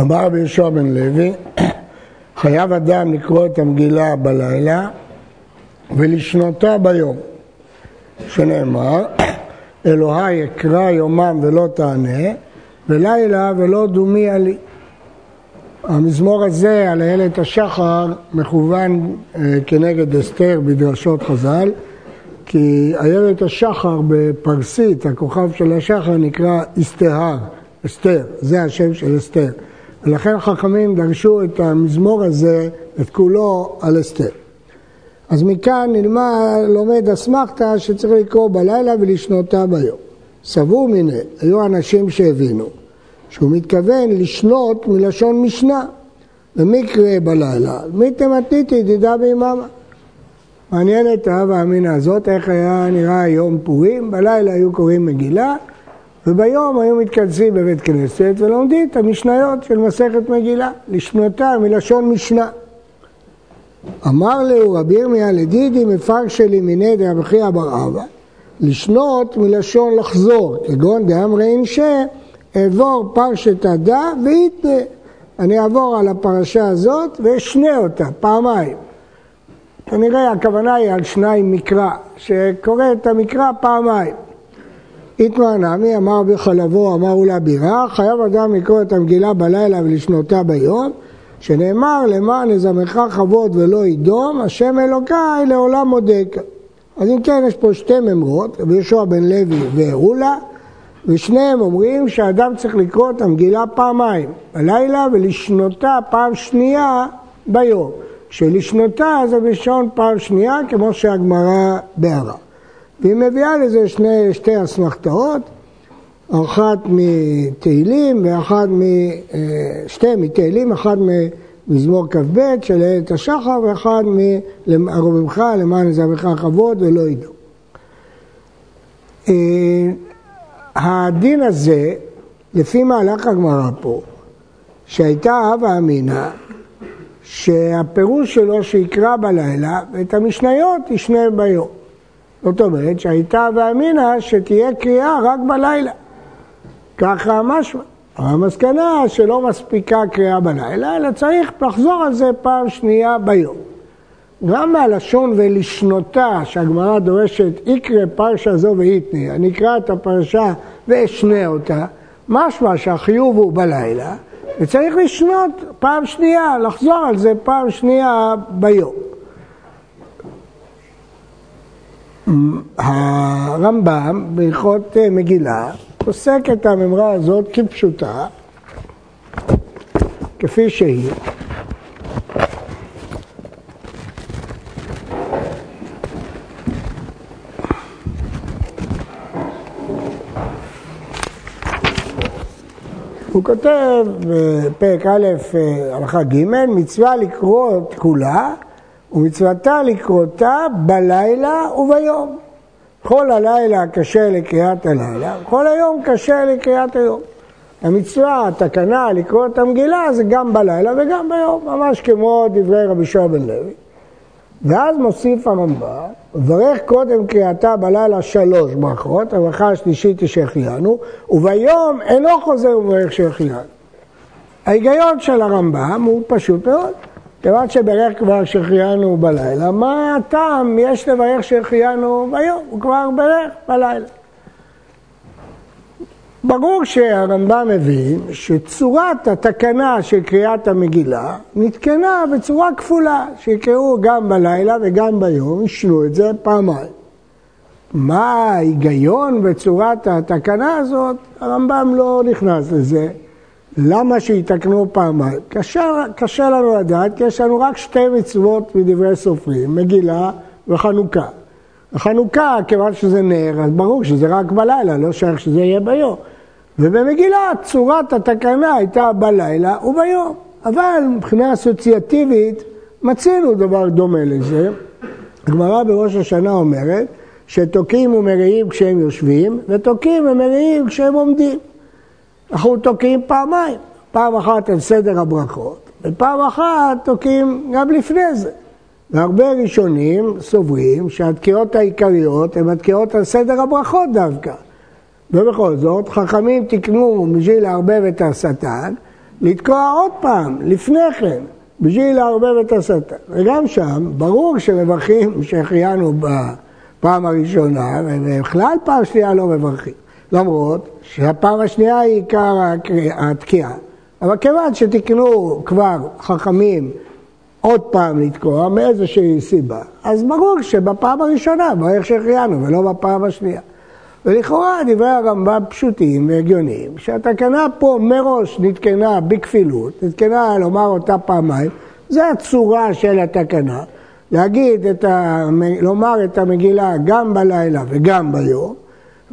אמר רבי יהושע בן לוי, חייב אדם לקרוא את המגילה בלילה ולשנותה ביום, שנאמר, אלוהי אקרא יומם ולא תענה, ולילה ולא דומיה לי. המזמור הזה על איילת השחר מכוון אה, כנגד אסתר בדרשות חז"ל, כי איילת השחר בפרסית, הכוכב של השחר נקרא אסתהר, אסתר, זה השם של אסתר. ולכן חכמים דרשו את המזמור הזה, את כולו, על אסתר. אז מכאן נלמד, לומד אסמכתא שצריך לקרוא בלילה ולשנותה ביום. סבור מיני, היו אנשים שהבינו שהוא מתכוון לשנות מלשון משנה. ומי קרא בלילה? מי תמתניתי דידה ביממה. מעניין את ההווה האמינא הזאת, איך היה נראה יום פורים, בלילה היו קוראים מגילה, וביום היו מתכנסים בבית כנסת ולומדים את המשניות של מסכת מגילה, לשנותה מלשון משנה. אמר לו רבי ירמיה לדידי מפרשי לימיני דרבי חייא בר אבא, לשנות מלשון לחזור, כגון דאמרי אינשה, אעבור פרשת הדה ויתנה. אני אעבור על הפרשה הזאת ואשנה אותה פעמיים. כנראה הכוונה היא על שניים מקרא, שקורא את המקרא פעמיים. איתמר נמי אמר בחלבו אמרו לה בירה, חייב אדם לקרוא את המגילה בלילה ולשנותה ביום, שנאמר למען יזמך כבוד ולא ידום, השם אלוקיי לעולם מודק. אז אם כן יש פה שתי ממרות, רבי יהושע בן לוי והרולה, ושניהם אומרים שאדם צריך לקרוא את המגילה פעמיים, בלילה ולשנותה פעם שנייה ביום. כשלשנותה זה בלשון פעם שנייה, כמו שהגמרא בהרה. והיא מביאה לזה שני, שתי אסמכתאות, אחת מתהילים ואחת מ... אה, שתי מתהילים, אחת ממזמור כ"ב של איילת השחר ואחד מ"הרוממך למען יזמך כבוד ולא ידעו. אה, הדין הזה, לפי מהלך הגמרא פה, שהייתה הווה אמינא, שהפירוש שלו שיקרא בלילה ואת המשניות ישנה ביום. זאת אומרת שהייתה ואמינא שתהיה קריאה רק בלילה. ככה משמע. המסקנה שלא מספיקה קריאה בלילה, אלא צריך לחזור על זה פעם שנייה ביום. גם מהלשון ולשנותה, שהגמרא דורשת איקרא פרשה זו ואיתני, אני אקרא את הפרשה ואשנה אותה, משמע שהחיוב הוא בלילה, וצריך לשנות פעם שנייה, לחזור על זה פעם שנייה ביום. הרמב"ם בהלכות אה, מגילה פוסק את הממרה הזאת כפשוטה, כפי שהיא. הוא כותב בפרק א', אה, הלכה ג', מצווה לקרוא את כולה ומצוותה לקרותה בלילה וביום. כל הלילה קשה לקריאת הלילה, כל היום קשה לקריאת היום. המצווה, התקנה לקרוא את המגילה זה גם בלילה וגם ביום, ממש כמו דברי רבי שועה בן לוי. ואז מוסיף הרמב"ם, וברך קודם קריאתה בלילה שלוש ברכות, הברכה השלישית היא שהחיינו, וביום אינו חוזר וברך שהחיינו. ההיגיון של הרמב"ם הוא פשוט מאוד. כיוון שברך כבר שהחיינו בלילה, מה הטעם יש לברך שהחיינו ביום? הוא כבר ברך בלילה. ברור שהרמב"ם מבין שצורת התקנה של קריאת המגילה נתקנה בצורה כפולה, שיקראו גם בלילה וגם ביום, ישנו את זה פעמיים. מה ההיגיון בצורת התקנה הזאת? הרמב"ם לא נכנס לזה. למה שיתקנו פעמיים? קשה, קשה לנו לדעת, כי יש לנו רק שתי מצוות מדברי סופרים, מגילה וחנוכה. החנוכה, כיוון שזה נר, אז ברור שזה רק בלילה, לא שייך שזה יהיה ביום. ובמגילה צורת התקנה הייתה בלילה וביום. אבל מבחינה אסוציאטיבית מצינו דבר דומה לזה. הגמרא בראש השנה אומרת שתוקעים ומריעים כשהם יושבים ותוקעים ומריעים כשהם עומדים. אנחנו תוקעים פעמיים, פעם אחת על סדר הברכות ופעם אחת תוקעים גם לפני זה. והרבה ראשונים סוברים שהתקיעות העיקריות הן התקיעות על סדר הברכות דווקא. ובכל זאת, חכמים תיקנו בשביל לערבב את השטן, לתקוע עוד פעם, לפני כן, בשביל לערבב את השטן. וגם שם, ברור שמברכים שהחיינו בפעם הראשונה, ובכלל פעם שנייה לא מברכים. למרות שהפעם השנייה היא עיקר התקיעה. אבל כיוון שתקנו כבר חכמים עוד פעם לתקוע מאיזושהי סיבה, אז ברור שבפעם הראשונה, באיך שהחיינו, ולא בפעם השנייה. ולכאורה דברי הרמב"ם פשוטים והגיוניים, שהתקנה פה מראש נתקנה בכפילות, נתקנה לומר אותה פעמיים, זה הצורה של התקנה, להגיד את ה... לומר את המגילה גם בלילה וגם ביום,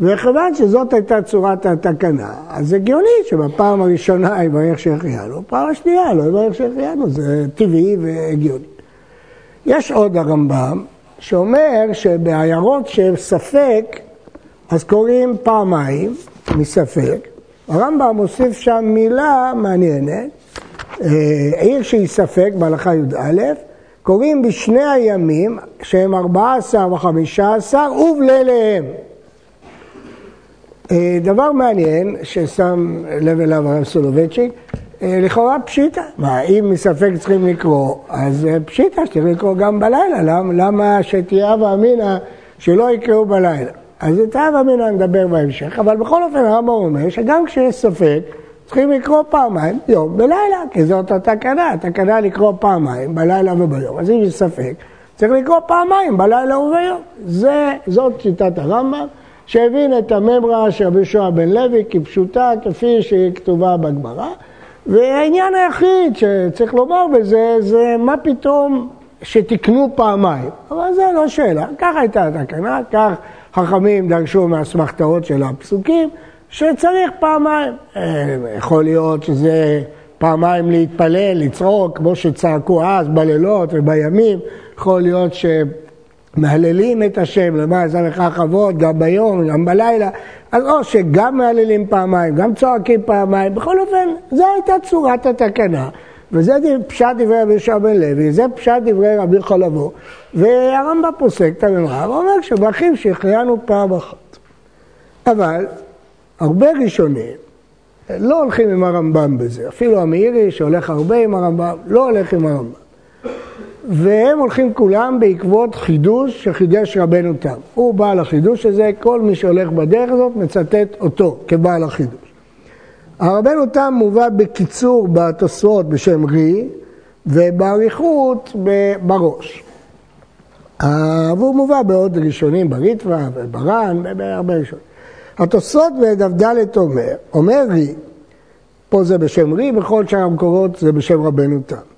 וכיוון שזאת הייתה צורת התקנה, אז הגיוני שבפעם הראשונה יברך שהחיינו, בפעם השנייה לא יברך שהחיינו, זה טבעי והגיוני. יש עוד הרמב"ם שאומר שבעיירות של ספק, אז קוראים פעמיים מספק. הרמב"ם מוסיף שם מילה מעניינת, אה, עיר שהיא ספק בהלכה י"א, קוראים בשני הימים שהם 14 ו-15 ובליליהם. אה, דבר מעניין ששם לב אליו הרב סולובייצ'יק, אה, לכאורה פשיטה. מה, אם מספק צריכים לקרוא, אז פשיטה שצריך לקרוא גם בלילה. למה, למה שתהיה אבא אמינא שלא יקראו בלילה? אז את אבא אמינא נדבר בהמשך, אבל בכל אופן הרמב"ם אומר שגם כשיש ספק, צריכים לקרוא פעמיים, יום ולילה, כי זאת התקנה, התקנה לקרוא פעמיים, בלילה וביום. אז אם יש ספק, צריך לקרוא פעמיים, בלילה וביום. זה, זאת שיטת הרמב"ם. שהבין את הממרה של רבי שועה בן לוי כפשוטה כפי שהיא כתובה בגמרא. והעניין היחיד שצריך לומר בזה, זה מה פתאום שתקנו פעמיים. אבל זה לא שאלה, ככה הייתה התקנה, כך חכמים דרשו מהאסמכתאות של הפסוקים, שצריך פעמיים. אה, יכול להיות שזה פעמיים להתפלל, לצעוק, כמו שצעקו אז בלילות ובימים, יכול להיות ש... מהללים את השם, למה עשה לך כבוד, גם ביום, גם בלילה, אז או שגם מהללים פעמיים, גם צועקים פעמיים, בכל אופן, זו הייתה צורת התקנה. וזה פשט דברי רבי יהושע בן לוי, זה פשט דברי רבי חולבו, והרמב"ם פוסק את הממרה, ואומר שברכים שהחיינו פעם אחת. אבל הרבה ראשונים לא הולכים עם הרמב"ם בזה, אפילו המאירי שהולך הרבה עם הרמב"ם, לא הולך עם הרמב"ם. והם הולכים כולם בעקבות חידוש שחידש רבנו תם. הוא בעל החידוש הזה, כל מי שהולך בדרך הזאת מצטט אותו כבעל החידוש. הרבנו תם מובא בקיצור בתוספות בשם רי ובאריכות בראש. והוא מובא בעוד ראשונים, בריטווה וברן, בהרבה ראשונים. התוספות בדף אומר, אומר רי, פה זה בשם רי, בכל שאר המקורות זה בשם רבנו תם.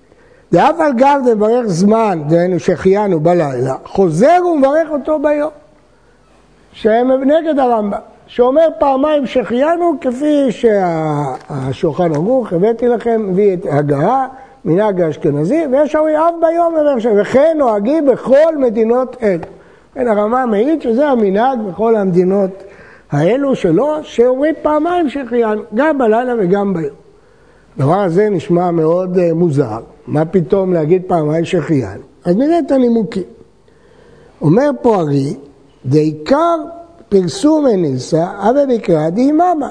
ואף על גב דברך זמן, דהיינו שהחיינו בלילה, חוזר ומברך אותו ביום. שהם נגד הרמב"ם, שאומר פעמיים שהחיינו כפי שהשולחן ערוך, הבאתי לכם, הביא את הגהה, מנהג האשכנזי, ויש אומרים אף ביום אומר שם, וכן נוהגים בכל מדינות אלו. כן, הרמב"ם מעיד שזה המנהג בכל המדינות האלו שלו, שאומרים פעמיים שהחיינו, גם בלילה וגם ביום. הדבר הזה נשמע מאוד uh, מוזר, מה פתאום להגיד פעמיים שהחיינו? אז נראה את הנימוקים. אומר פה ארי, דעיקר פרסום הניסה, אבי בקרא דאיממה.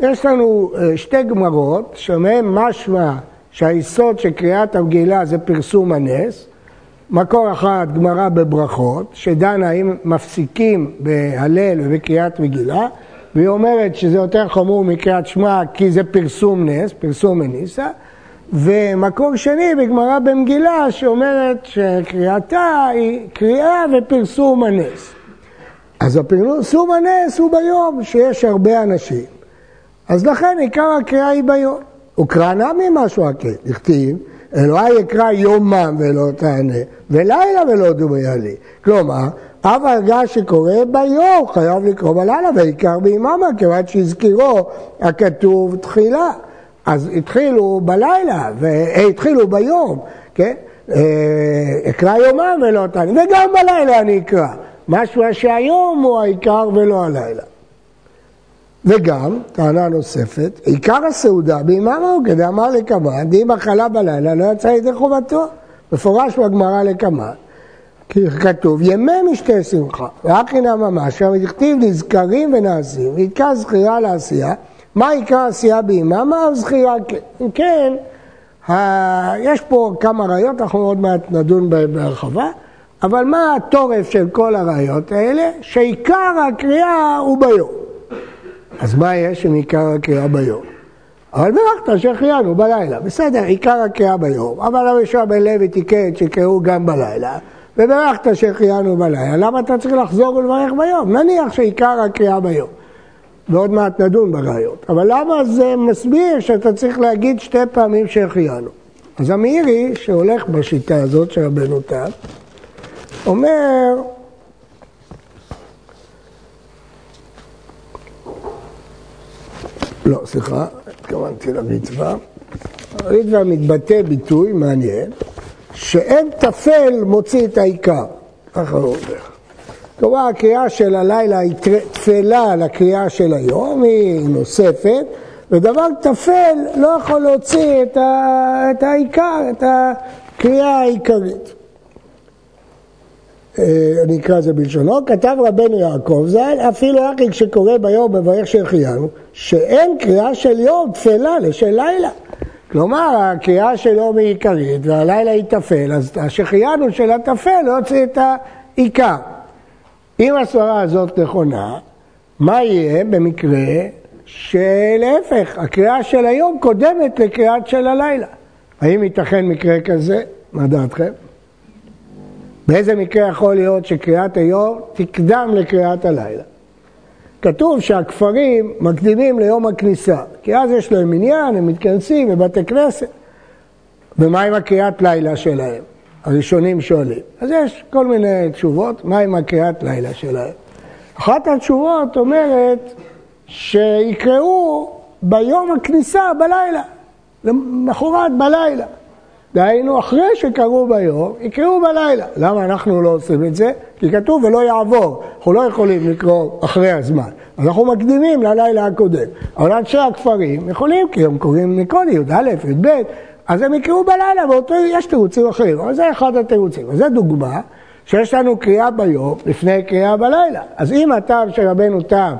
יש לנו uh, שתי גמרות, שמהן משמע שהיסוד של קריאת המגילה זה פרסום הנס. מקור אחד, גמרא בברכות, שדנה אם מפסיקים בהלל ובקריאת מגילה, והיא אומרת שזה יותר חמור מקריאת שמע כי זה פרסום נס, פרסום מניסה, ומקור שני בגמרא במגילה שאומרת שקריאתה היא קריאה ופרסום הנס. אז הפרסום הנס הוא ביום שיש הרבה אנשים, אז לכן עיקר הקריאה היא ביום. וקרא נמי משהו הקט, דכתיב אלוהי יקרא יומם ולא תענה, ולילה ולא דומיה לי. כלומר, אף הרגע שקורה ביום חייב לקרוא בלילה, בעיקר ביממה, כיוון שהזכירו הכתוב תחילה. אז התחילו בלילה, והתחילו ביום, כן? אה, אקרא יומם ולא תענה, וגם בלילה אני אקרא. משמע שהיום הוא העיקר ולא הלילה. וגם, טענה נוספת, עיקר הסעודה ביממה הוא כדי אמר לקמן, דאם אכלה בלילה לא יצא ידי חובתו. מפורש בגמרא לקמן. כי כתוב, ימי משתה שמחה, רק הנה ממש, שם דכתיב נזכרים ונעשים, ועיקר זכירה לעשייה, מה עיקר עשייה ביממה? זכירה כן. אם כן, יש פה כמה ראיות, אנחנו עוד מעט נדון בהן בהרחבה, אבל מה התורף של כל הראיות האלה? שעיקר הקריאה הוא ביום. אז מה יש עם עיקר הקריאה ביום? אבל ברכת שהחיינו בלילה, בסדר, עיקר הקריאה ביום, אבל הראשון בן לוי תיקן שקראו גם בלילה, וברכת שהחיינו בלילה, למה אתה צריך לחזור ולברך ביום? נניח שעיקר הקריאה ביום. ועוד מעט נדון בראיות. אבל למה זה מסביר שאתה צריך להגיד שתי פעמים שהחיינו? אז המאירי, שהולך בשיטה הזאת של רבנו תם, אומר לא, סליחה, התכוונתי למצווה. המצווה מתבטא ביטוי מעניין, שאין טפל מוציא את העיקר. ככה הוא אומר. כלומר, הקריאה של הלילה היא תפלה לקריאה של היום, היא נוספת, ודבר טפל לא יכול להוציא את, ה... את העיקר, את הקריאה העיקרית. אה, אני אקרא את זה בלשונו, כתב רבנו יעקב ז"ל, אפילו רק כשקורא ביום מברך שהחיינו, שאין קריאה של יום תפלה לשל לילה. כלומר, הקריאה של יום היא עיקרית והלילה היא תפל, אז השחיינו של התפל לא יוציא את העיקר. אם הסברה הזאת נכונה, מה יהיה במקרה שלהפך, הקריאה של היום קודמת לקריאת של הלילה? האם ייתכן מקרה כזה? מה דעתכם? באיזה מקרה יכול להיות שקריאת היום תקדם לקריאת הלילה? כתוב שהכפרים מקדימים ליום הכניסה, כי אז יש להם מניין, הם מתכנסים בבתי כנסת. ומה עם הקריאת לילה שלהם? הראשונים שואלים. אז יש כל מיני תשובות, מה עם הקריאת לילה שלהם? אחת התשובות אומרת שיקראו ביום הכניסה בלילה, למחרת בלילה. דהיינו, אחרי שקראו ביום, יקראו בלילה. למה אנחנו לא עושים את זה? כי כתוב ולא יעבור. אנחנו לא יכולים לקרוא אחרי הזמן. אנחנו מקדימים ללילה הקודם. אבל אנשי הכפרים יכולים, כי הם קוראים מכל י"א, י"ב, אז הם יקראו בלילה, ואותו יש תירוצים אחרים. אבל זה אחד התירוצים. וזו דוגמה שיש לנו קריאה ביום לפני קריאה בלילה. אז אם הטעם של רבנו תם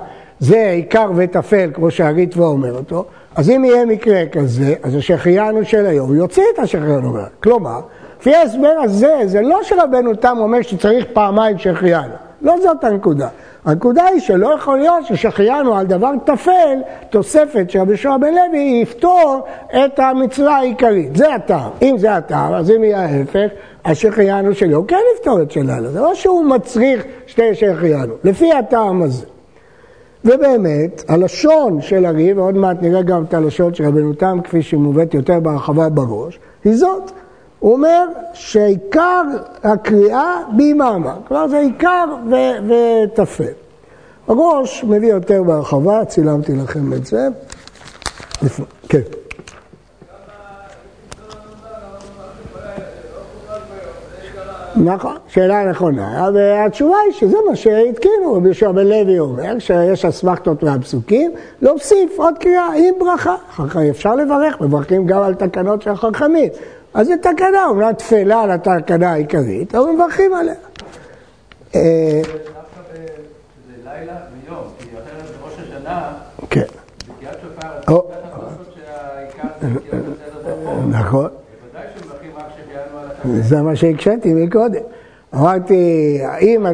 זה עיקר וטפל, כמו שהריטב"א אומר אותו, אז אם יהיה מקרה כזה, אז השחיינו של היום יוציא את השחיינו. כלומר, לפי ההסבר הזה, זה לא שרבנו תם אומר שצריך פעמיים שהחיינו. לא זאת הנקודה. הנקודה היא שלא יכול להיות ששחיינו על דבר טפל, תוספת שרבי שועה בן לוי יפתור את המצווה העיקרית. זה הטעם. אם זה הטעם, אז אם יהיה ההפך, השחיינו של יום כן יפתור את שלנו. זה לא שהוא מצריך שתי שהחיינו. לפי הטעם הזה. ובאמת, הלשון של הריב, ועוד מעט נראה גם את הלשון של רבנו תם, כפי שהיא מובאת יותר בהרחבה בראש, היא זאת. הוא אומר שעיקר הקריאה ביממה, כלומר זה עיקר וטפל. הראש מביא יותר בהרחבה, צילמתי לכם את זה. כן. נכון, שאלה נכונה, והתשובה היא שזה מה שהתקינו, רבי יהושע בן לוי אומר, שיש אסמכתות מהפסוקים, להוסיף עוד קריאה עם ברכה. אחר כך אפשר לברך, מברכים גם על תקנות של החכמים. אז זו תקנה, אומנם תפלה על התקנה העיקרית, אבל מברכים עליה. אה, כן. נכון. זה מה שהקשיתי מקודם. אמרתי, האם...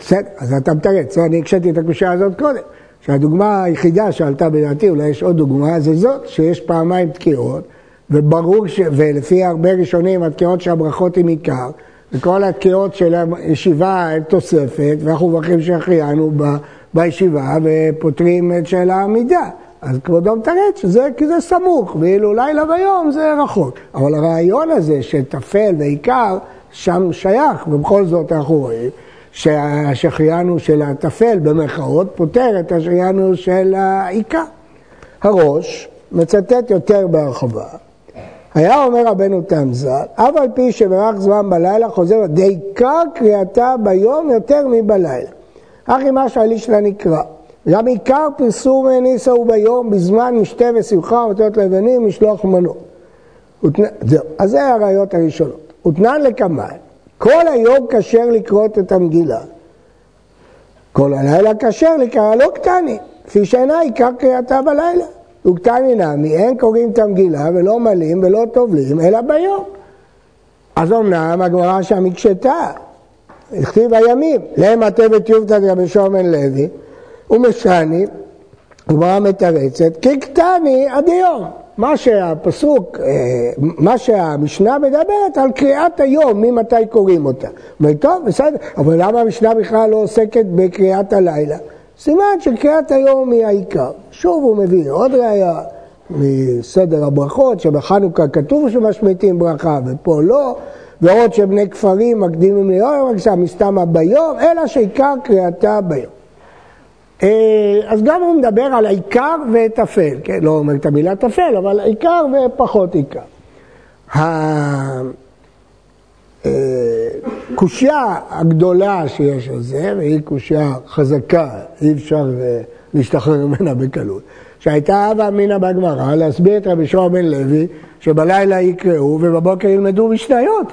בסדר, אז אתה מתרץ, אני הקשיתי את הקושייה הזאת קודם. שהדוגמה היחידה שעלתה בדעתי, אולי יש עוד דוגמה, זה זאת שיש פעמיים תקיעות, וברור, ש... ולפי הרבה ראשונים התקיעות של הברכות הן עיקר, וכל התקיעות של הישיבה הן תוספת, ואנחנו מברכים שהחיינו ב... בישיבה ופותרים את של העמידה. אז כבודו מתרץ שזה כי זה סמוך, ואילו לילה ויום זה רחוק. אבל הרעיון הזה שטפל ועיקר, שם שייך, ובכל זאת אנחנו רואים שהשחיינו של הטפל במרכאות פותר את השחיינו של העיקר. הראש מצטט יותר בהרחבה. היה אומר רבנו תם ז"ל, אף על פי שברך זמן בלילה חוזר, דעיקר קריאתה ביום יותר מבלילה. אחי מה שהליש לה נקרא. גם עיקר פרסום ניסה הוא ביום בזמן משתה ושמחה ומתות לבנים משלוח מנות. זהו, אז זה הראיות הראשונות. ותנן לקמאי, כל היום כשר לקרות את המגילה. כל הלילה כשר לקרוא לא קטני. כפי שאינה עיקר קריאתה בלילה. וקטני נמי, אין קוראים את המגילה ולא מלאים ולא טובלים, אלא ביום. אז אמנם הגמרא שם הקשתה, הכתיב הימים, להם הטבת יובטא רבי שומן לוי, ומשני, גמרא מתרצת, כי קטני עד היום. מה שהפסוק, אה, מה שהמשנה מדברת על קריאת היום, ממתי קוראים אותה. אומר, טוב, בסדר, אבל למה המשנה בכלל לא עוסקת בקריאת הלילה? סימן שקריאת היום היא העיקר. שוב הוא מביא עוד ראייה מסדר הברכות, שבחנוכה כתוב שמשמיטים ברכה ופה לא, ועוד שבני כפרים מקדימים ליום, מסתמה ביום, אלא שעיקר קריאתה ביום. אה, אז גם הוא מדבר על העיקר וטפל, כן? לא אומר את המילה טפל, אבל עיקר ופחות עיקר. הקושייה אה, הגדולה שיש על זה, והיא קושייה חזקה, אי אפשר אה, להשתחרר ממנה בקלות, שהייתה הווה אמינא בגמרא להסביר את רבי שועה בן לוי שבלילה יקראו ובבוקר ילמדו משניות.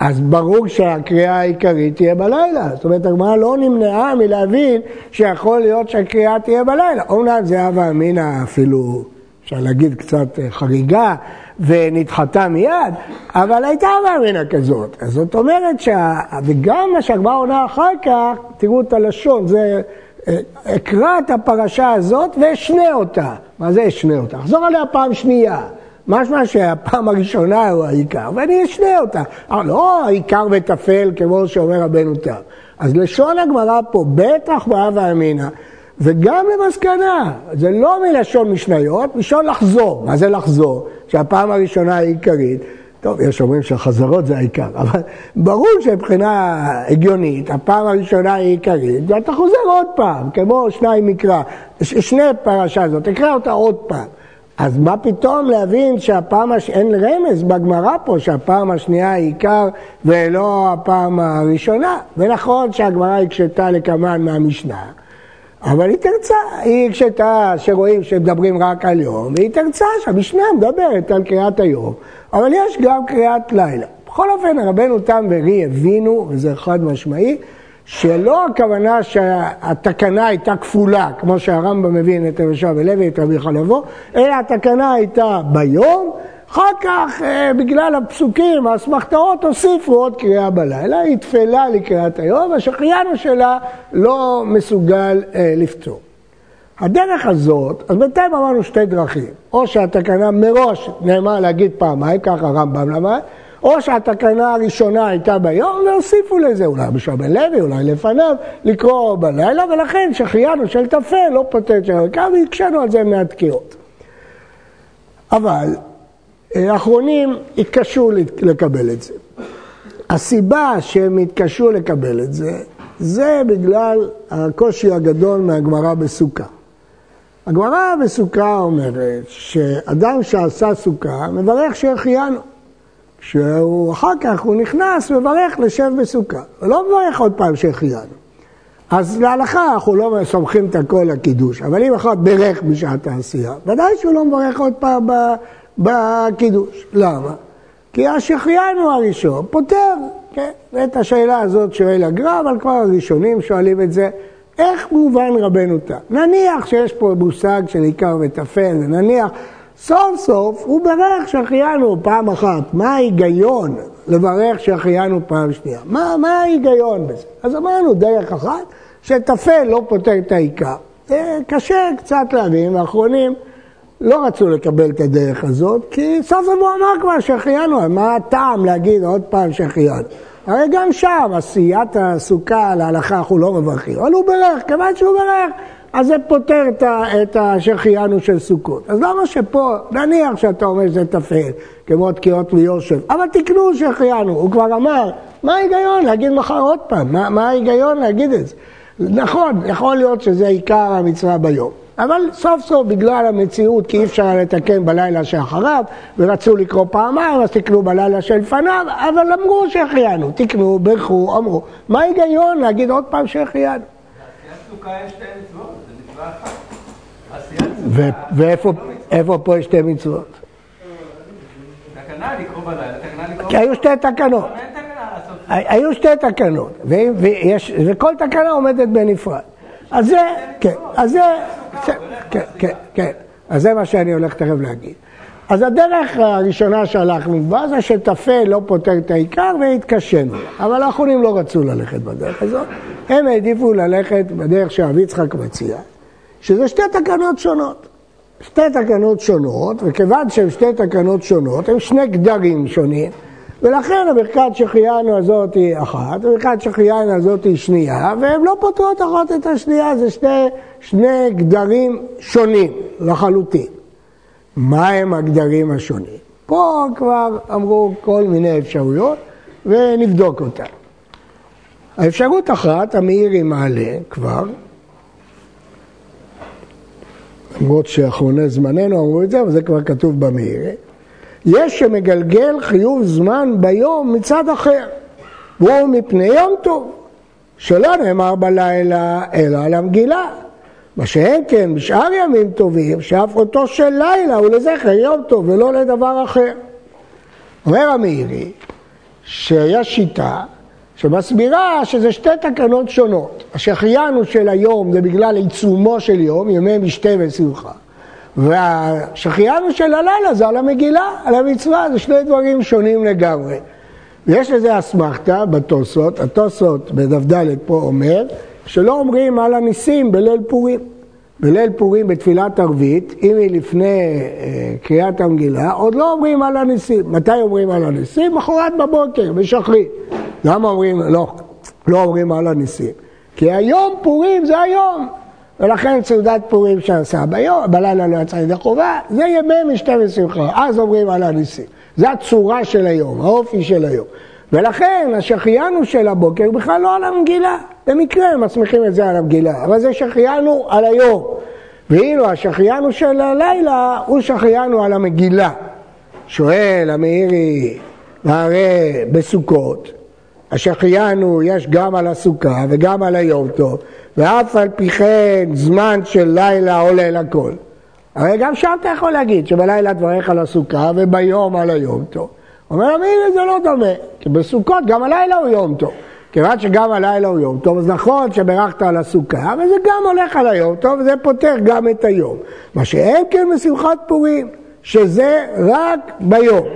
אז ברור שהקריאה העיקרית תהיה בלילה. זאת אומרת, הגמרא לא נמנעה מלהבין שיכול להיות שהקריאה תהיה בלילה. אומנם זה הווה אמינא אפילו, אפשר להגיד, קצת חריגה, ונדחתה מיד, אבל הייתה הווה אמינא כזאת. אז זאת אומרת, שה... וגם מה שהגמרא עונה אחר כך, תראו את הלשון, זה אה, אקרא את הפרשה הזאת ואשנה אותה. מה זה אשנה אותה? אחזור עליה פעם שנייה. משמע שהפעם הראשונה הוא העיקר, ואני אשנה אותה. אבל לא העיקר וטפל כמו שאומר רבנו תם. אז לשון הגמרא פה, בטח בהווה אמינא, וגם למסקנה, זה לא מלשון משניות, מלשון לחזור. מה זה לחזור? שהפעם הראשונה היא עיקרית. טוב, יש אומרים שהחזרות זה העיקר, אבל ברור שמבחינה הגיונית, הפעם הראשונה היא עיקרית, ואתה חוזר עוד פעם, כמו שניים מקרא, שני פרשה הזאת, תקרא אותה עוד פעם. אז מה פתאום להבין שהפעם, הש... אין רמז בגמרא פה שהפעם השנייה היא עיקר ולא הפעם הראשונה. ונכון שהגמרא הקשתה לקמן מהמשנה, אבל היא תרצה, היא הקשתה שרואים שמדברים רק על יום, והיא תרצה שהמשנה מדברת על קריאת היום, אבל יש גם קריאת לילה. בכל אופן, רבנו תם ורי הבינו, וזה חד משמעי, שלא הכוונה שהתקנה הייתה כפולה, כמו שהרמב"ם מבין את רבי יהושע ולוי, את רבי חלבו, אלא התקנה הייתה ביום, אחר כך אה, בגלל הפסוקים, האסמכתאות, הוסיפו עוד קריאה בלילה, היא תפלה לקריאת היום, והשחיינו שלה לא מסוגל אה, לפתור. הדרך הזאת, אז בינתיים אמרנו שתי דרכים, או שהתקנה מראש נאמר להגיד פעמיים, ככה הרמב"ם למד, או שהתקנה הראשונה הייתה ביום והוסיפו לזה, אולי בשביל בן לוי, אולי לפניו, לקרוא בלילה, ולכן שהחיינו של תפל לא פותר את הרקע, והקשינו על זה מהתקיעות. אבל אה, האחרונים התקשו לקבל את זה. הסיבה שהם התקשו לקבל את זה, זה בגלל הקושי הגדול מהגמרא בסוכה. הגמרא בסוכה אומרת שאדם שעשה סוכה מברך שהחיינו. שהוא אחר כך, הוא נכנס, מברך לשב בסוכה. הוא לא מברך עוד פעם שהחיינו. אז להלכה אנחנו לא סומכים את הכל לקידוש, אבל אם אחד בירך בשעת העשייה, ודאי שהוא לא מברך עוד פעם בקידוש. למה? כי השחיינו הראשון פותר, כן? ואת השאלה הזאת שואל הגר"א, אבל כבר הראשונים שואלים את זה, איך מובן רבנו תם? נניח שיש פה מושג של עיקר וטפל, נניח סוף סוף הוא ברך שהחיינו פעם אחת. מה ההיגיון לברך שהחיינו פעם שנייה? מה, מה ההיגיון בזה? אז אמרנו דרך אחת, שטפל לא פותר את העיקר. קשה קצת להבין, האחרונים לא רצו לקבל את הדרך הזאת, כי סוף סוף הוא אמר כבר שהחיינו, מה הטעם להגיד עוד פעם שהחיינו? הרי גם שם עשיית הסוכה להלכה אנחנו לא מברכים, אבל הוא ברך, כיוון שהוא ברך, אז זה פותר את השחיינו של סוכות. אז למה שפה, נניח שאתה אומר שזה תפל, כמו תקיעות מיושב, אבל תקנו שהחיינו, הוא כבר אמר, מה ההיגיון להגיד מחר עוד פעם? מה, מה ההיגיון להגיד את זה? נכון, יכול להיות שזה עיקר המצווה ביום. אבל סוף סוף בגלל המציאות, כי אי אפשר לתקן בלילה שאחריו, ורצו לקרוא פעמיים, אז תקנו בלילה שלפניו, אבל אמרו שהחיינו, תקנו, ברכו, אמרו. מה ההיגיון להגיד עוד פעם שהחיינו? יש שתי מצוות. ואיפה פה יש שתי מצוות? תקנה לקרוא בלילה, תקנה לקרוא... כי היו שתי תקנות. היו שתי תקנות, וכל תקנה עומדת בנפרד. אז זה, כן, אז זה... כן, כן, כן. אז זה מה שאני הולך תכף להגיד. אז הדרך הראשונה שהלכנו בה זה שטפל לא פותר את העיקר והתקשינו. אבל האחרונים לא רצו ללכת בדרך הזאת, הם העדיפו ללכת בדרך שאבי יצחק מציע, שזה שתי תקנות שונות. שתי תקנות שונות, וכיוון שהן שתי תקנות שונות, הן שני גדרים שונים, ולכן הברכת שהחיינו הזאת היא אחת, הברכת שהחיינו הזאת היא שנייה, והן לא פותרות אחת את השנייה, זה שני, שני גדרים שונים לחלוטין. מה הם הגדרים השונים? פה כבר אמרו כל מיני אפשרויות ונבדוק אותן. האפשרות אחת, המאירי מעלה כבר, למרות שאחרוני זמננו אמרו את זה, אבל זה כבר כתוב במאירי, יש שמגלגל חיוב זמן ביום מצד אחר, והוא מפני יום טוב, שלא נאמר בלילה אלא על המגילה. מה שאין כן בשאר ימים טובים, שאף אותו של לילה הוא לזכר יום טוב ולא לדבר אחר. אומר המאירי שיש שיטה שמסבירה שזה שתי תקנות שונות. השחיינו של היום זה בגלל עיצומו של יום, ימי משתה ושמחה. והשחיינו של הלילה זה על המגילה, על המצווה, זה שני דברים שונים לגמרי. ויש לזה אסמכתה בתוספות, התוספות בדף ד' פה אומר שלא אומרים על הניסים בליל פורים. בליל פורים בתפילת ערבית, אם היא לפני אה, קריאת המגילה, עוד לא אומרים על הניסים. מתי אומרים על הניסים? מחרת בבוקר, בשחרית. למה אומרים, לא, לא אומרים על הניסים? כי היום פורים זה היום, ולכן סעודת פורים שעשה ביום, בלילה לא יצא ידי חובה, זה ימי משתה ושמחה, אז אומרים על הניסים. זה הצורה של היום, האופי של היום. ולכן השחיינו של הבוקר בכלל לא על המגילה. במקרה הם מסמיכים את זה על המגילה, אבל זה שחיינו על היום. ואילו השחיינו של הלילה הוא שחיינו על המגילה. שואל המאירי, והרי בסוכות, השחיינו יש גם על הסוכה וגם על היום טוב, ואף על פי כן זמן של לילה עולה לכל. הרי גם שם אתה יכול להגיד שבלילה דבריך על הסוכה וביום על היום טוב. אומר המאירי זה לא דומה, כי בסוכות גם הלילה הוא יום טוב. כיוון שגם הלילה הוא יום טוב, אז נכון שברכת על הסוכה, אבל זה גם הולך על היום טוב, וזה פותר גם את היום. מה שאין כן בשמחת פורים, שזה רק ביום.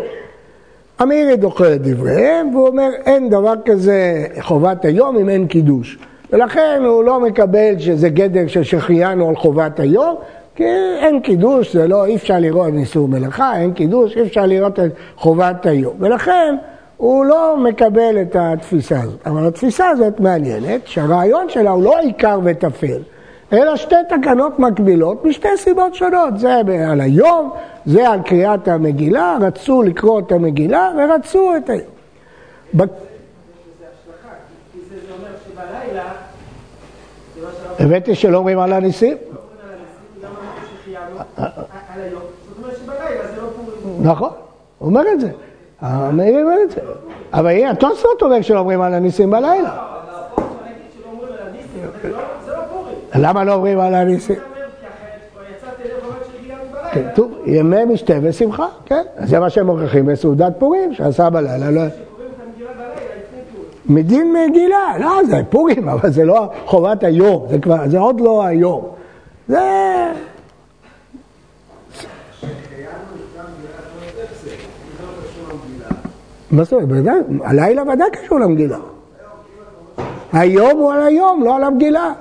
המאירי דוחה את דבריהם, והוא אומר אין דבר כזה חובת היום אם אין קידוש. ולכן הוא לא מקבל שזה גדר של שהחיינו על חובת היום, כי אין קידוש, זה לא, אי אפשר לראות ניסור מלאכה, אין קידוש, אי אפשר לראות את חובת היום. ולכן הוא לא מקבל את התפיסה הזאת. אבל התפיסה הזאת מעניינת, שהרעיון שלה הוא לא עיקר וטפל, אלא שתי תקנות מקבילות משתי סיבות שונות. זה על היום, זה על קריאת המגילה, רצו לקרוא את המגילה ורצו את היום. הבאתי שלא אומרים על הניסים? נכון, הוא אומר את זה. המאיר אומר את זה. אבל התוספות אומר שלא אומרים על הניסים בלילה. למה לא אומרים על הניסים? כתוב, ימי משתה ושמחה, כן. זה מה שהם מוכיחים בסעודת פורים, שעשה בלילה. לא... מדין מגילה, לא, זה פורים, אבל זה לא חובת היום, זה כבר, זה עוד לא היום. זה... מה זאת אומרת? הלילה ודאי קשור למגילה. היום הוא על היום, לא על המגילה.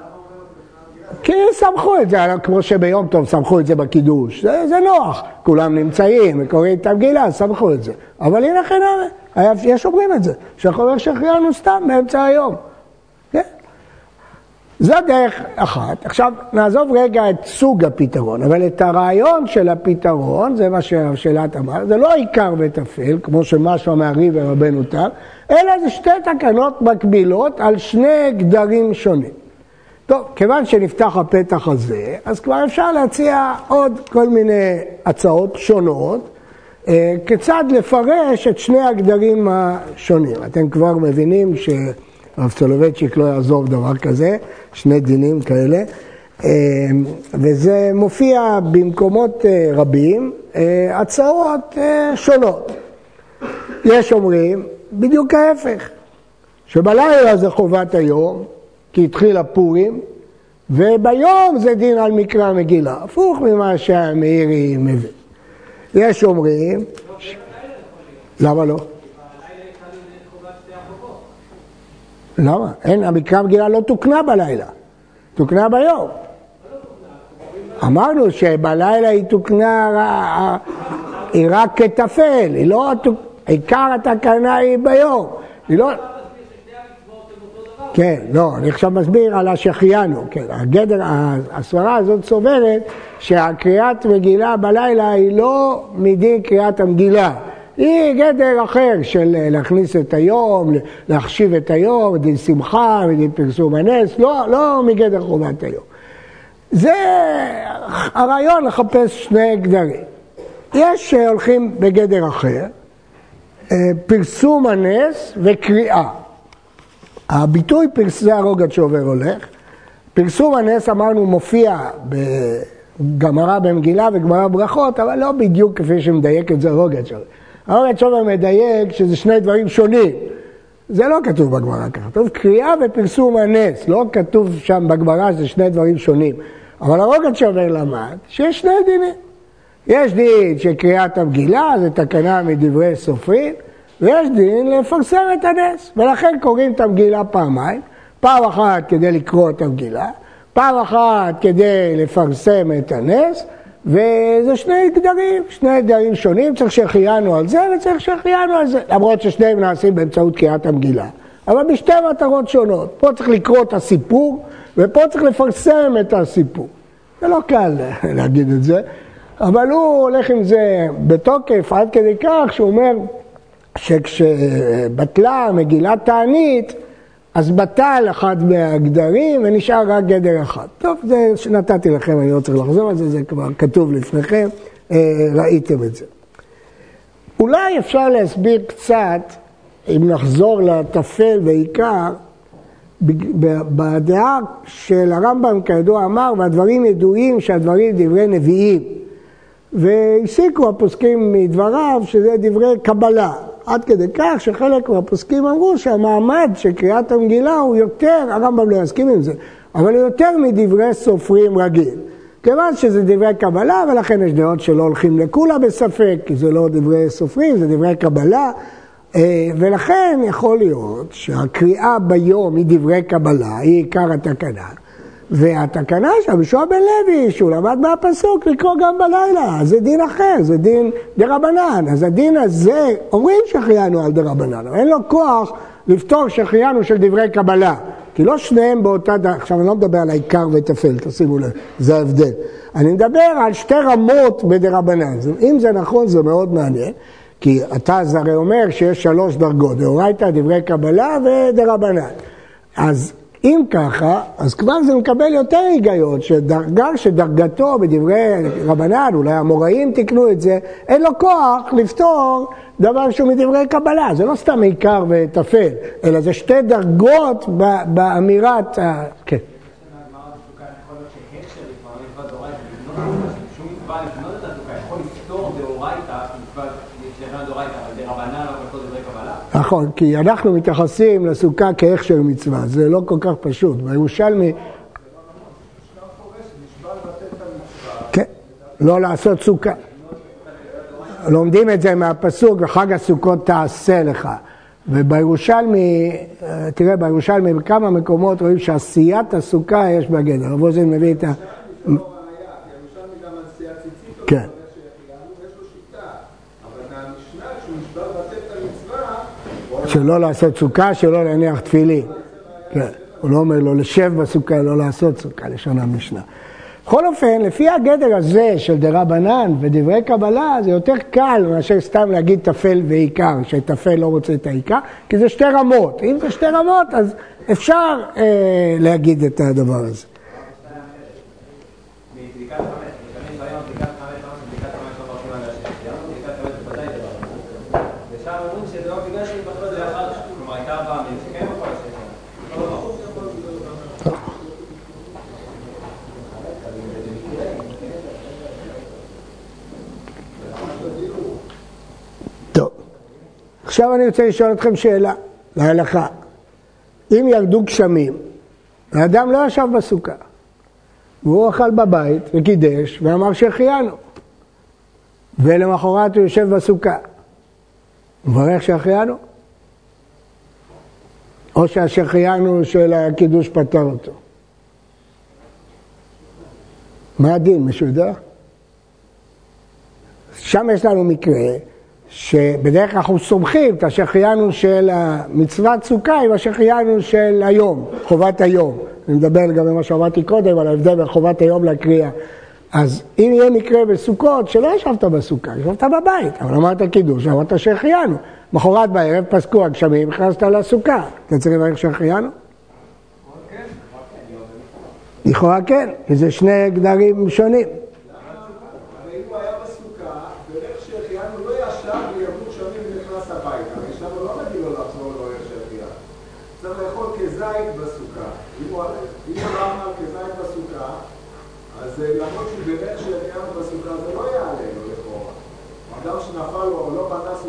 כי סמכו את זה, כמו שביום טוב סמכו את זה בקידוש. זה, זה נוח, כולם נמצאים וקוראים את המגילה, סמכו את זה. אבל הנה כן, יש אומרים את זה, להיות שהחיינו סתם באמצע היום. כן? זו דרך אחת. עכשיו, נעזוב רגע את סוג הפתרון, אבל את הרעיון של הפתרון, זה מה שהשאלת אמר, זה לא עיקר וטפל, כמו שמשהו מהרי ורבנו תם, אלא זה שתי תקנות מקבילות על שני גדרים שונים. טוב, כיוון שנפתח הפתח הזה, אז כבר אפשר להציע עוד כל מיני הצעות שונות, אה, כיצד לפרש את שני הגדרים השונים. אתם כבר מבינים ש... הרב סולובייצ'יק לא יעזוב דבר כזה, שני דינים כאלה, אה, וזה מופיע במקומות אה, רבים, הצעות שונות. יש אומרים בדיוק ההפך, שבלילה זה חובת היום, כי התחיל הפורים, וביום זה דין על מקרא מגילה, הפוך ממה שהמאירי מבין. יש אומרים... למה לא? למה? אין, המקרא מגילה לא תוקנה בלילה, תוקנה ביום. אמרנו שבלילה היא תוקנה, היא רק כתפל, היא לא, עיקר התקנה היא ביום, היא לא... כן, לא, אני עכשיו מסביר על השחיינו, כן, הגדר, הסברה הזאת סוברת שהקריאת מגילה בלילה היא לא מדין קריאת המגילה, היא גדר אחר של להכניס את היום, להחשיב את היום, דין שמחה ודין פרסום הנס, לא, לא מגדר חובת היום. זה הרעיון לחפש שני גדרים. יש שהולכים בגדר אחר, אה, פרסום הנס וקריאה. הביטוי זה הרוגת שעובר הולך. פרסום הנס אמרנו מופיע בגמרא במגילה וגמרא ברכות, אבל לא בדיוק כפי שמדייק את זה הרוגת שעובר. הרוגת שעובר מדייק שזה שני דברים שונים. זה לא כתוב בגמרא ככה, כתוב קריאה ופרסום הנס, לא כתוב שם בגמרא שזה שני דברים שונים. אבל הרוגת שעובר למד שיש שני דינים. יש דין של קריאת המגילה, זה תקנה מדברי סופרים, ויש דין לפרסם את הנס, ולכן קוראים את המגילה פעמיים, פעם אחת כדי לקרוא את המגילה, פעם אחת כדי לפרסם את הנס, וזה שני גדרים, שני גדרים שונים, צריך שהחיינו על זה וצריך שהחיינו על זה, למרות ששניהם נעשים באמצעות קריאת המגילה, אבל בשתי מטרות שונות, פה צריך לקרוא את הסיפור, ופה צריך לפרסם את הסיפור. זה לא קל להגיד את זה, אבל הוא הולך עם זה בתוקף עד כדי כך שהוא אומר שכשבטלה מגילת תענית, אז בטל אחד מהגדרים ונשאר רק גדר אחד. טוב, זה שנתתי לכם, אני לא צריך לחזור על זה, זה כבר כתוב לפניכם, אה, ראיתם את זה. אולי אפשר להסביר קצת, אם נחזור לטפל ועיקר, בדעה של הרמב"ם כידוע אמר, והדברים ידועים שהדברים דברי נביאים. והסיקו הפוסקים מדבריו שזה דברי קבלה. עד כדי כך שחלק מהפוסקים אמרו שהמעמד של קריאת המגילה הוא יותר, הרמב"ם לא יסכים עם זה, אבל הוא יותר מדברי סופרים רגיל. כיוון שזה דברי קבלה, ולכן יש דעות שלא הולכים לכולה בספק, כי זה לא דברי סופרים, זה דברי קבלה, אה, ולכן יכול להיות שהקריאה ביום היא דברי קבלה, היא עיקר התקנה, והתקנה שם, ישוע בן לוי, שהוא למד מהפסוק לקרוא גם בלילה, זה דין אחר, זה דין דה רבנן. אז הדין הזה, אומרים שהחיינו על דה רבנן, אבל אין לו כוח לפתור שהחיינו של דברי קבלה. כי לא שניהם באותה דרך, עכשיו אני לא מדבר על העיקר וטפל, תשימו לב, זה ההבדל. אני מדבר על שתי רמות בדה רבנן. אם זה נכון, זה מאוד מעניין. כי אתה זה הרי אומר שיש שלוש דרגות, דאורייתא, דברי קבלה ודרבנן. אז אם ככה, אז כבר זה מקבל יותר היגיון, שדרגה שדרגתו בדברי רבנן, אולי המוראים תיקנו את זה, אין לו כוח לפתור דבר שהוא מדברי קבלה. זה לא סתם עיקר וטפל, אלא זה שתי דרגות באמירת ה... כן. נכון, כי אנחנו מתייחסים לסוכה כהכשר מצווה, זה לא כל כך פשוט. בירושלמי... כן, לא לעשות סוכה. לומדים את זה מהפסוק, וחג הסוכות תעשה לך. ובירושלמי, תראה, בירושלמי בכמה מקומות רואים שעשיית הסוכה יש בגדר. רב אוזן מביא את ה... כן. שלא לעשות סוכה, שלא להניח תפילין. כן, הוא לא אומר לו לשב בסוכה, לא לעשות סוכה, לשון המשנה. בכל אופן, לפי הגדר הזה של דרבנן ודברי קבלה, זה יותר קל מאשר סתם להגיד טפל ועיקר, שטפל לא רוצה את העיקר, כי זה שתי רמות. אם זה שתי רמות, אז אפשר אה, להגיד את הדבר הזה. עכשיו אני רוצה לשאול אתכם שאלה, להלכה. אם ירדו גשמים, האדם לא ישב בסוכה, והוא אכל בבית וקידש ואמר שהחיינו. ולמחרת הוא יושב בסוכה. הוא מברך שהחיינו? או שהשחיינו של הקידוש פטר אותו? מה הדין, מישהו יודע? שם יש לנו מקרה שבדרך כלל אנחנו סומכים את השחיינו של המצוות סוכה עם השחיינו של היום, חובת היום. אני מדבר לגבי מה שאמרתי קודם, על ההבדל בין חובת היום לקריאה. אז אם יהיה מקרה בסוכות שלא ישבת בסוכה, ישבת בבית, אבל אמרת קידוש, אמרת שהחיינו. מחרת בערב פסקו הגשמים, נכנסת לסוכה. אתה צריך לברך שהחיינו? לכאורה כן, כי זה שני גדרים שונים.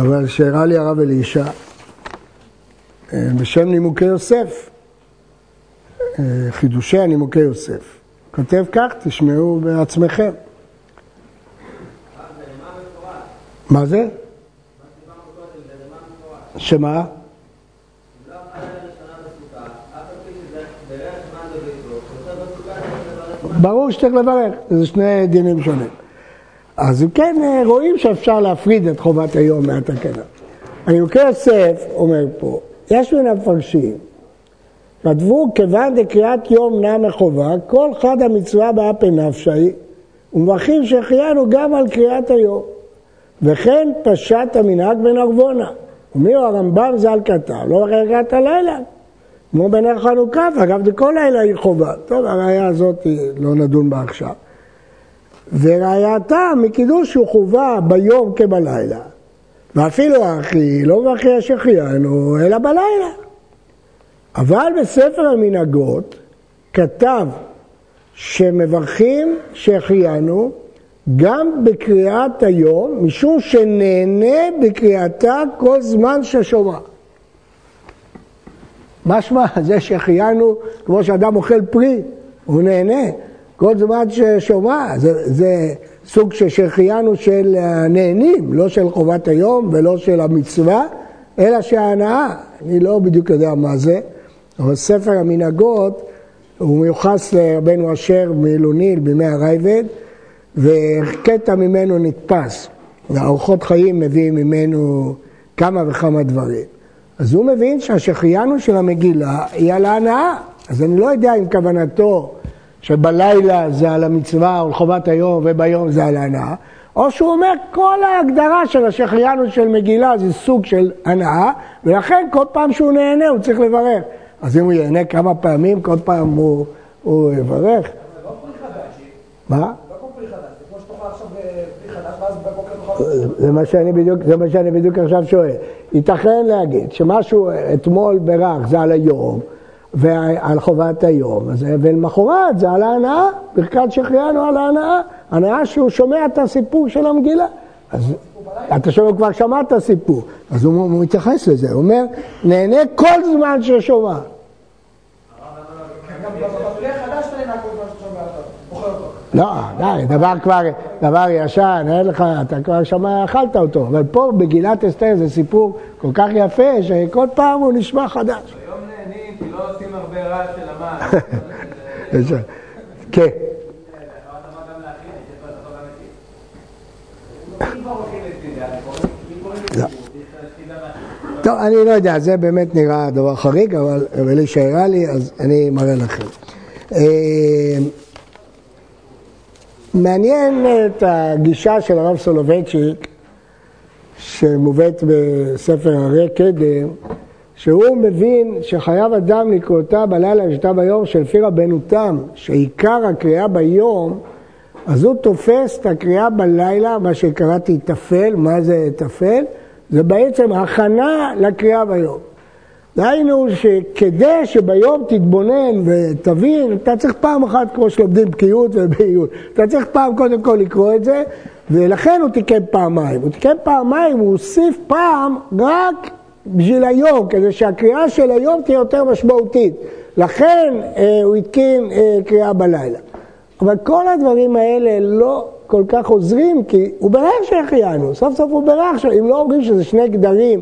אבל שהראה לי הרב אלישע בשם נימוקי יוסף, חידושי הנימוקי יוסף. כותב כך, תשמעו בעצמכם. מה זה? שמה? ברור שצריך לברך, זה שני דינים שונים. אז כן רואים שאפשר להפריד את חובת היום מהתקנה. אני מקריא יוסף אומר פה, יש מן המפרשים, כתבו כיוון דקריאת יום נע מחובה, כל חד המצווה באפי נפשי, ומברכים שהחיינו גם על קריאת היום. וכן פשט המנהג בן ארבונה. אומר הרמב"ם ז"ל כתב, לא קריאת הלילה, כמו בנר חנוכה, ואגב כל לילה היא חובה. טוב, הראייה הזאת לא נדון בה עכשיו. וראייתה מקידוש הוא חובה ביום כבלילה. ואפילו האחי לא מברכי השחיינו, אלא בלילה. אבל בספר המנהגות כתב שמברכים שהחיינו גם בקריאת היום, משום שנהנה בקריאתה כל זמן ששומע. משמע זה שהחיינו כמו שאדם אוכל פרי, הוא נהנה כל זמן ששומע. זה, זה סוג של שהחיינו של הנהנים, לא של חובת היום ולא של המצווה, אלא שההנאה. אני לא בדיוק יודע מה זה, אבל ספר המנהגות הוא מיוחס לרבנו אשר מאלוניל בימי הרייבד, וקטע ממנו נתפס. וארוחות חיים מביאים ממנו כמה וכמה דברים. אז הוא מבין שהשחיינו של המגילה היא על ההנאה. אז אני לא יודע אם כוונתו שבלילה זה על המצווה או חובת היום וביום זה על ההנאה, או שהוא אומר כל ההגדרה של השחיינו של מגילה זה סוג של הנאה, ולכן כל פעם שהוא נהנה הוא צריך לברך. אז אם הוא ייהנה כמה פעמים, כל פעם הוא, הוא יברך. מה? זה מה שאני בדיוק, זה מה שאני בדיוק עכשיו שואל. ייתכן להגיד שמשהו אתמול ברך זה על היום ועל חובת היום, ולמחרת זה על ההנאה, ברכת שהחיינו על ההנאה, הנאה שהוא שומע את הסיפור של המגילה. אז אתה שומע, כבר שמע את הסיפור, אז הוא, הוא מתייחס לזה, הוא אומר, נהנה כל זמן ששומע. לא, די, דבר כבר, דבר ישן, אין לך, אתה כבר שמע, אכלת אותו. אבל פה בגילת אסתר זה סיפור כל כך יפה, שכל פעם הוא נשמע חדש. היום נהנים, כי לא עושים רעש של המן. כן. טוב, אני לא יודע, זה באמת נראה דבר חריג, אבל אלישע הראה לי, אז אני מראה לכם. אה, מעניין את הגישה של הרב סולובייצ'יק, שמובאת בספר הרי קדם, שהוא מבין שחייב אדם לקרותה בלילה ושתה ביום שלפי רבנו תם, שעיקר הקריאה ביום, אז הוא תופס את הקריאה בלילה, מה שקראתי תפל, מה זה תפל? זה בעצם הכנה לקריאה ביום. דהיינו שכדי שביום תתבונן ותבין, אתה צריך פעם אחת, כמו שלומדים בקיאות ובאיות, אתה צריך פעם קודם כל לקרוא את זה, ולכן הוא תיקן פעמיים. הוא תיקן פעמיים, הוא הוסיף פעם רק בשביל היום, כדי שהקריאה של היום תהיה יותר משמעותית. לכן אה, הוא התקין אה, קריאה בלילה. אבל כל הדברים האלה לא כל כך עוזרים, כי הוא בירך שהחיינו, סוף סוף הוא בירך, אם לא אומרים שזה שני גדרים,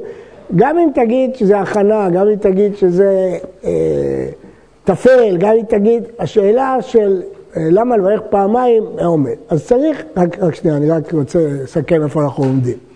גם אם תגיד שזה הכנה, גם אם תגיד שזה אה, טפל, גם אם תגיד, השאלה של אה, למה לברך פעמיים עומד. אז צריך, רק, רק שנייה, אני רק רוצה לסכם איפה אנחנו עומדים.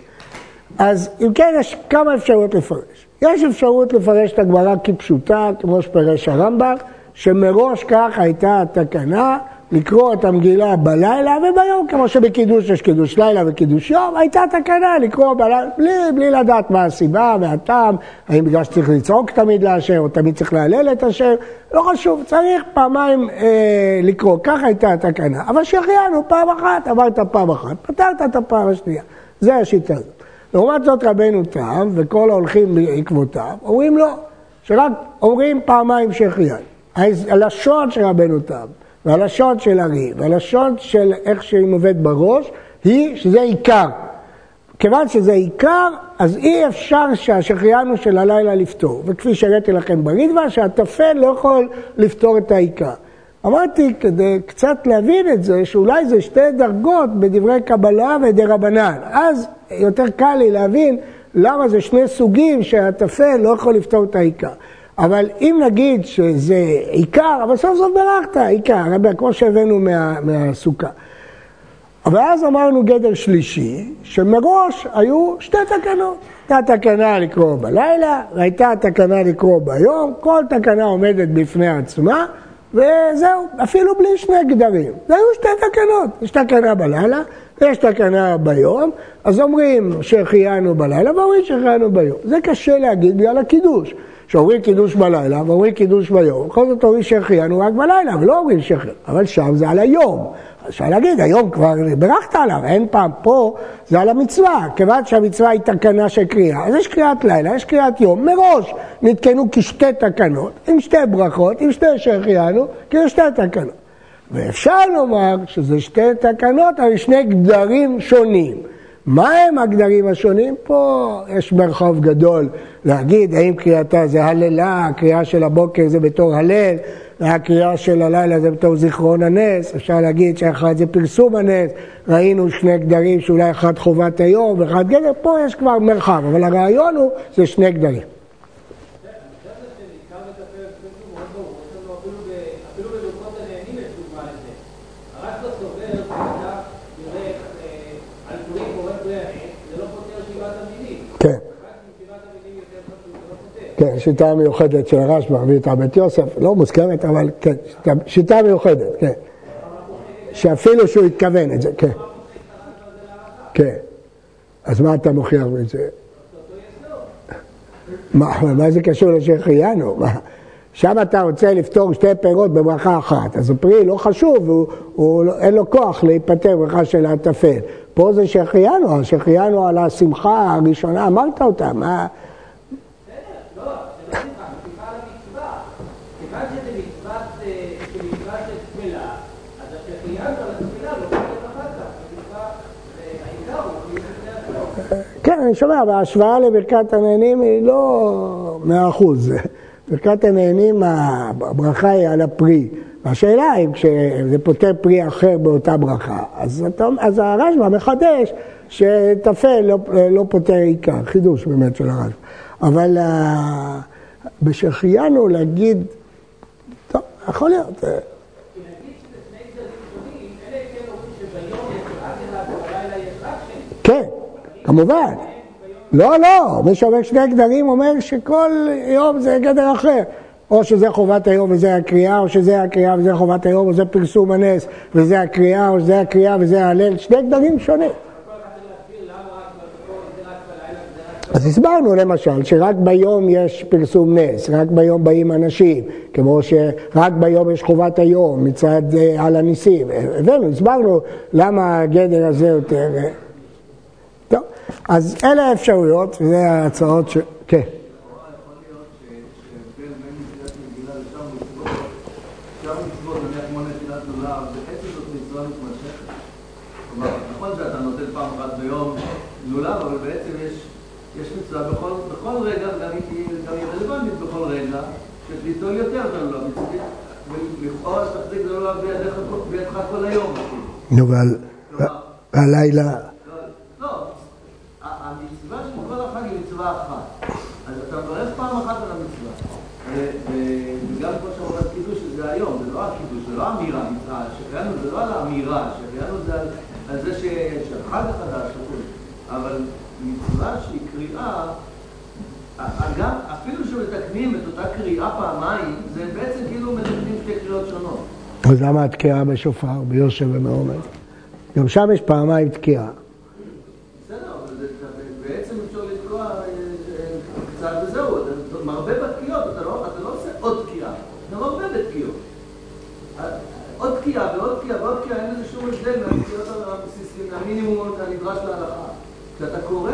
אז אם כן, יש כמה אפשרויות לפרש. יש אפשרות לפרש את הגמרא כפשוטה, כמו שפרש הרמב"ם, שמראש כך הייתה התקנה לקרוא את המגילה בלילה וביום, כמו שבקידוש יש קידוש לילה וקידוש יום, הייתה תקנה לקרוא בלילה, בלי, בלי לדעת מה הסיבה והטעם, האם בגלל שצריך לצעוק תמיד להשם, או תמיד צריך להלל את השם, לא חשוב, צריך פעמיים אה, לקרוא, ככה הייתה התקנה. אבל שהחיינו פעם אחת, אמרת פעם אחת, פתרת את הפעם השנייה. זה השיטה הזאת. לעומת זאת רבנו תם וכל ההולכים בעקבותיו, אומרים לא, שרק אומרים פעמיים שהחיינו. הלשון של רבנו תם והלשון של הרי, והלשון של איך שהיא מובאת בראש, היא שזה עיקר. כיוון שזה עיקר, אז אי אפשר שהשחיינו של הלילה לפתור. וכפי שהראיתי לכם ברידווה, שהטפל לא יכול לפתור את העיקר. אמרתי, כדי קצת להבין את זה, שאולי זה שתי דרגות בדברי קבלה ודרבנן. אז יותר קל לי להבין למה זה שני סוגים שהטפל לא יכול לפתור את העיקר. אבל אם נגיד שזה עיקר, אבל סוף סוף ברכת, עיקר, כמו שהבאנו מה, מהסוכה. אבל אז אמרנו גדר שלישי, שמראש היו שתי תקנות. הייתה תקנה לקרוא בלילה, והייתה תקנה לקרוא ביום, כל תקנה עומדת בפני עצמה, וזהו, אפילו בלי שני גדרים. זה היו שתי תקנות, יש תקנה בלילה ויש תקנה ביום, אז אומרים שהחיינו בלילה ואומרים שהחיינו ביום. זה קשה להגיד בגלל הקידוש. שאומרים קידוש בלילה ואומרים קידוש ביום, בכל זאת אומרים שהחיינו רק בלילה, ולא אומרים שהחיינו, אבל שם זה על היום. אפשר להגיד, היום כבר בירכת עליו, אין פעם פה, זה על המצווה. כיוון שהמצווה היא תקנה של קריאה, אז יש קריאת לילה, יש קריאת יום, מראש נתקנו כשתי תקנות, עם שתי ברכות, עם שתי שהחיינו, כשתי תקנות. ואפשר לומר שזה שתי תקנות, אבל שני גדרים שונים. מה הם הגדרים השונים? פה יש מרחב גדול להגיד האם קריאתה זה הללה, הקריאה של הבוקר זה בתור הלל, והקריאה של הלילה זה בתור זיכרון הנס, אפשר להגיד שאחד זה פרסום הנס, ראינו שני גדרים שאולי אחד חובת היום ואחד גדר, פה יש כבר מרחב, אבל הרעיון הוא זה שני גדרים. כן, שיטה מיוחדת של הרשב"א ואיתה בית יוסף, לא מוזכרת, אבל כן, שיטה מיוחדת, כן. שאפילו שהוא התכוון את זה, כן. כן. אז מה אתה מוכיח בזה? מה, מה זה קשור לשהחיינו? שם אתה רוצה לפתור שתי פירות בברכה אחת, אז הפרי לא חשוב, הוא, הוא, לא- אין לו כוח להיפטר בברכה של הטפל. פה זה שהחיינו, שהחיינו על השמחה הראשונה, אמרת אותה, מה... כן, אני שומע, אבל ההשוואה לברכת הנהנים היא לא מאה אחוז. ברכת הנהנים, הברכה היא על הפרי. והשאלה היא, כשזה פותר פרי אחר באותה ברכה, אז, אז הרשב"א מחדש שטפל לא, לא פותר עיקר, חידוש באמת של הרשב"א. אבל uh, בשחיינו להגיד, טוב, יכול להיות. כן. כמובן. לא, לא, מי שאומר שני גדרים אומר שכל יום זה גדר אחר. או שזה חובת היום וזה הקריאה, או שזה הקריאה וזה חובת היום, או זה פרסום הנס וזה הקריאה, או שזה הקריאה וזה ההלל, שני גדרים שונים. אז הסברנו למשל שרק ביום יש פרסום נס, רק ביום באים אנשים, כמו שרק ביום יש חובת היום מצד uh, על הניסים. הבאנו, הסברנו למה הגדר הזה יותר... אז אלה האפשרויות, וזה ההצעות ש... כן. ליטול יותר ולא ולכאורה תחזיק זה לא בידך כל היום. נו, והלילה... לא, המצווה של כל החג היא מצווה אחת. אז אתה מברך פעם אחת על המצווה. וגם כמו שאומרת קידוש זה היום, זה לא הקידוש, זה לא אמירה, שהחיינו זה האמירה, שהחיינו זה על זה שהחג החדש, אבל מצווה שהיא קריאה גם, אפילו שמתקנים את אותה קריאה פעמיים, זה בעצם כאילו מתקנים שתי קריאות שונות. אז למה התקיעה בשופר, ביושב ומעומד? גם שם יש פעמיים תקיעה. בסדר, אבל בעצם אפשר לתקוע אה, אה, קצת וזהו, אתה מרבה בתקיעות, אתה לא, לא עושה עוד תקיעה, אתה מרבה בתקיעות. עוד תקיעה ועוד תקיעה ועוד תקיעה, אין לזה שום הבדל מהתקיעות הבסיסיים, המינימום הנדרש להלכה. כשאתה קורא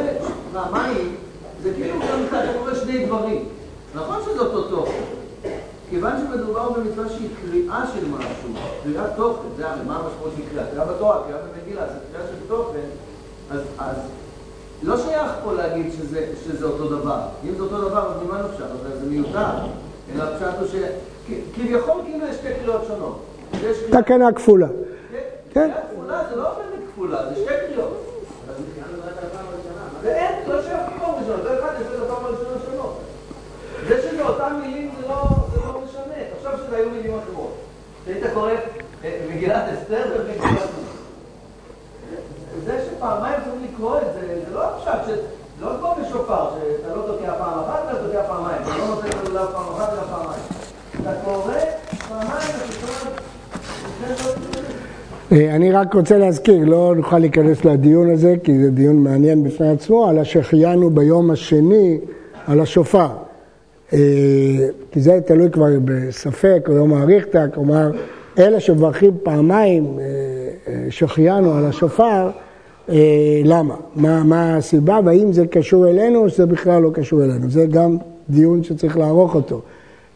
פעמיים, זה כאילו גם אתה קורא שני דברים. נכון שזה אותו תוכן. כיוון שמדובר במצווה שהיא קריאה של משהו, קריאת תוכן, זה הרי מה המשמעות של קריאה? קריאה בתורה, קריאה במגילה, זה קריאה של תוכן, אז, אז לא שייך פה להגיד שזה, שזה אותו דבר. אם זה אותו דבר, אז ממה נפשט? אז זה מיותר. אלא הפשט הוא שכביכול כאילו יש שתי קריאות שונות. תקנה כפולה. כן. קריאה כפולה זה לא באמת כפולה, זה שתי קריאות. ואין, לא שייך מקום ראשון, לא אחד יש לו פעם הראשונה שלו. זה שזה אותם מילים זה לא, זה לא משנה, תחשוב שזה היו מילים אחרות. שהיית קורא אה, מגילת אסתר ומגילת... זה שפעמיים צריכים לקרוא את זה, זה לא הפשט, זה לא כמו בשופר, שאתה לא תוקע פעם אחת ואתה תוקע פעמיים, אתה לא נותן את הלולב פעם אחת אלא פעמיים. אתה קורא פעמיים, אתה קורא... אה, אני רק רוצה להזכיר, לא נוכל להיכנס לדיון הזה, כי זה דיון מעניין בפני עצמו, על השחיינו ביום השני על השופר. אה, כי זה תלוי כבר בספק, או יום האריכתא, כלומר, אלה שמברכים פעמיים אה, שחיינו על השופר, למה? מה, מה הסיבה, והאם זה קשור אלינו או שזה בכלל לא קשור אלינו. זה גם דיון שצריך לערוך אותו.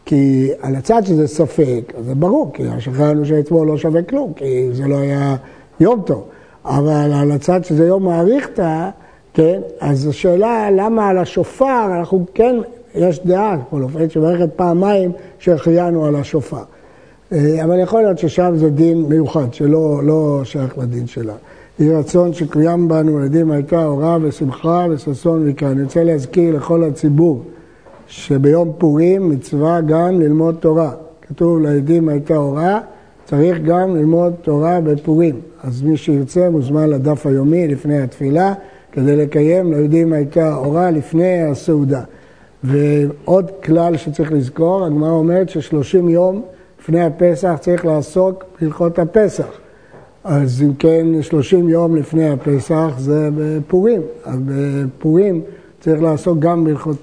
כי על הצד שזה ספק, זה ברור, כי השחררנו שאתמול לא שווה כלום, כי זה לא היה יום טוב. אבל על הצד שזה יום מעריכתא, כן, אז השאלה למה על השופר, אנחנו כן, יש דעה, בכל אופן, שמערכת פעמיים שהחיינו על השופר. אה, אבל יכול להיות ששם זה דין מיוחד, שלא לא שייך לדין שלה. יהי רצון שקוים בנו ילדים הייתה אורה ושמחה וששון וכאן. אני רוצה להזכיר לכל הציבור שביום פורים מצווה גם ללמוד תורה. כתוב לעדים הייתה הוראה, צריך גם ללמוד תורה בפורים. אז מי שירצה מוזמן לדף היומי לפני התפילה, כדי לקיים ליהודים הייתה הוראה לפני הסעודה. ועוד כלל שצריך לזכור, הגמרא אומרת ששלושים יום לפני הפסח צריך לעסוק בהלכות הפסח. אז אם כן, שלושים יום לפני הפסח זה בפורים. אז בפורים צריך לעסוק גם בהלכות